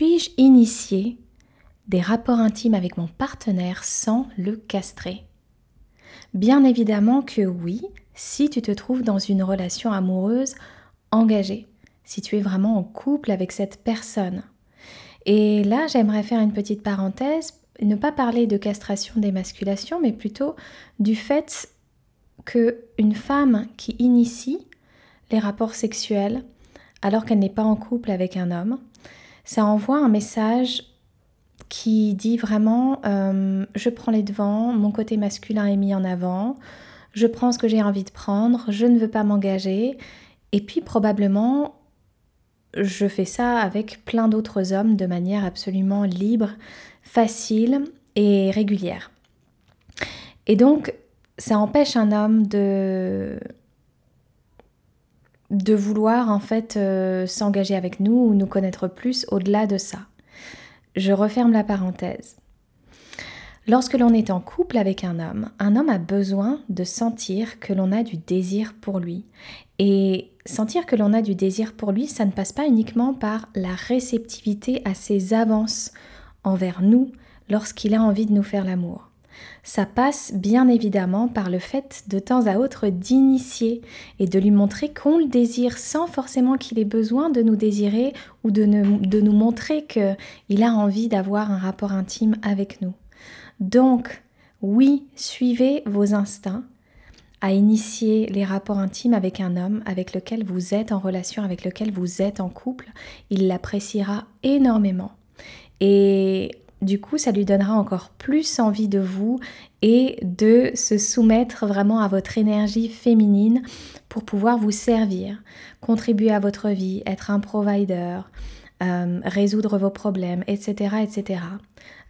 puis-je initier des rapports intimes avec mon partenaire sans le castrer? Bien évidemment que oui, si tu te trouves dans une relation amoureuse engagée, si tu es vraiment en couple avec cette personne. Et là, j'aimerais faire une petite parenthèse, ne pas parler de castration d'émasculation, mais plutôt du fait que une femme qui initie les rapports sexuels alors qu'elle n'est pas en couple avec un homme, ça envoie un message qui dit vraiment euh, je prends les devants, mon côté masculin est mis en avant, je prends ce que j'ai envie de prendre, je ne veux pas m'engager, et puis probablement je fais ça avec plein d'autres hommes de manière absolument libre, facile et régulière. Et donc ça empêche un homme de de vouloir en fait euh, s'engager avec nous ou nous connaître plus au-delà de ça. Je referme la parenthèse. Lorsque l'on est en couple avec un homme, un homme a besoin de sentir que l'on a du désir pour lui. Et sentir que l'on a du désir pour lui, ça ne passe pas uniquement par la réceptivité à ses avances envers nous lorsqu'il a envie de nous faire l'amour ça passe bien évidemment par le fait de temps à autre d'initier et de lui montrer qu'on le désire sans forcément qu'il ait besoin de nous désirer ou de, nous montrer qu'il a envie d'avoir un rapport intime avec nous. Donc, oui, suivez vos instincts à initier les rapports intimes avec un homme avec lequel vous êtes en relation, avec lequel vous êtes en couple. Il l'appréciera énormément. Et du coup, ça lui donnera encore plus envie de vous et de se soumettre vraiment à votre énergie féminine pour pouvoir vous servir, contribuer à votre vie, être un provider, euh, résoudre vos problèmes, etc., etc.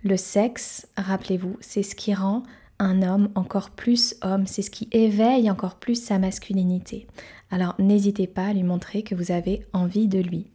Le sexe, rappelez-vous, c'est ce qui rend un homme encore plus homme, c'est ce qui éveille encore plus sa masculinité. Alors n'hésitez pas à lui montrer que vous avez envie de lui.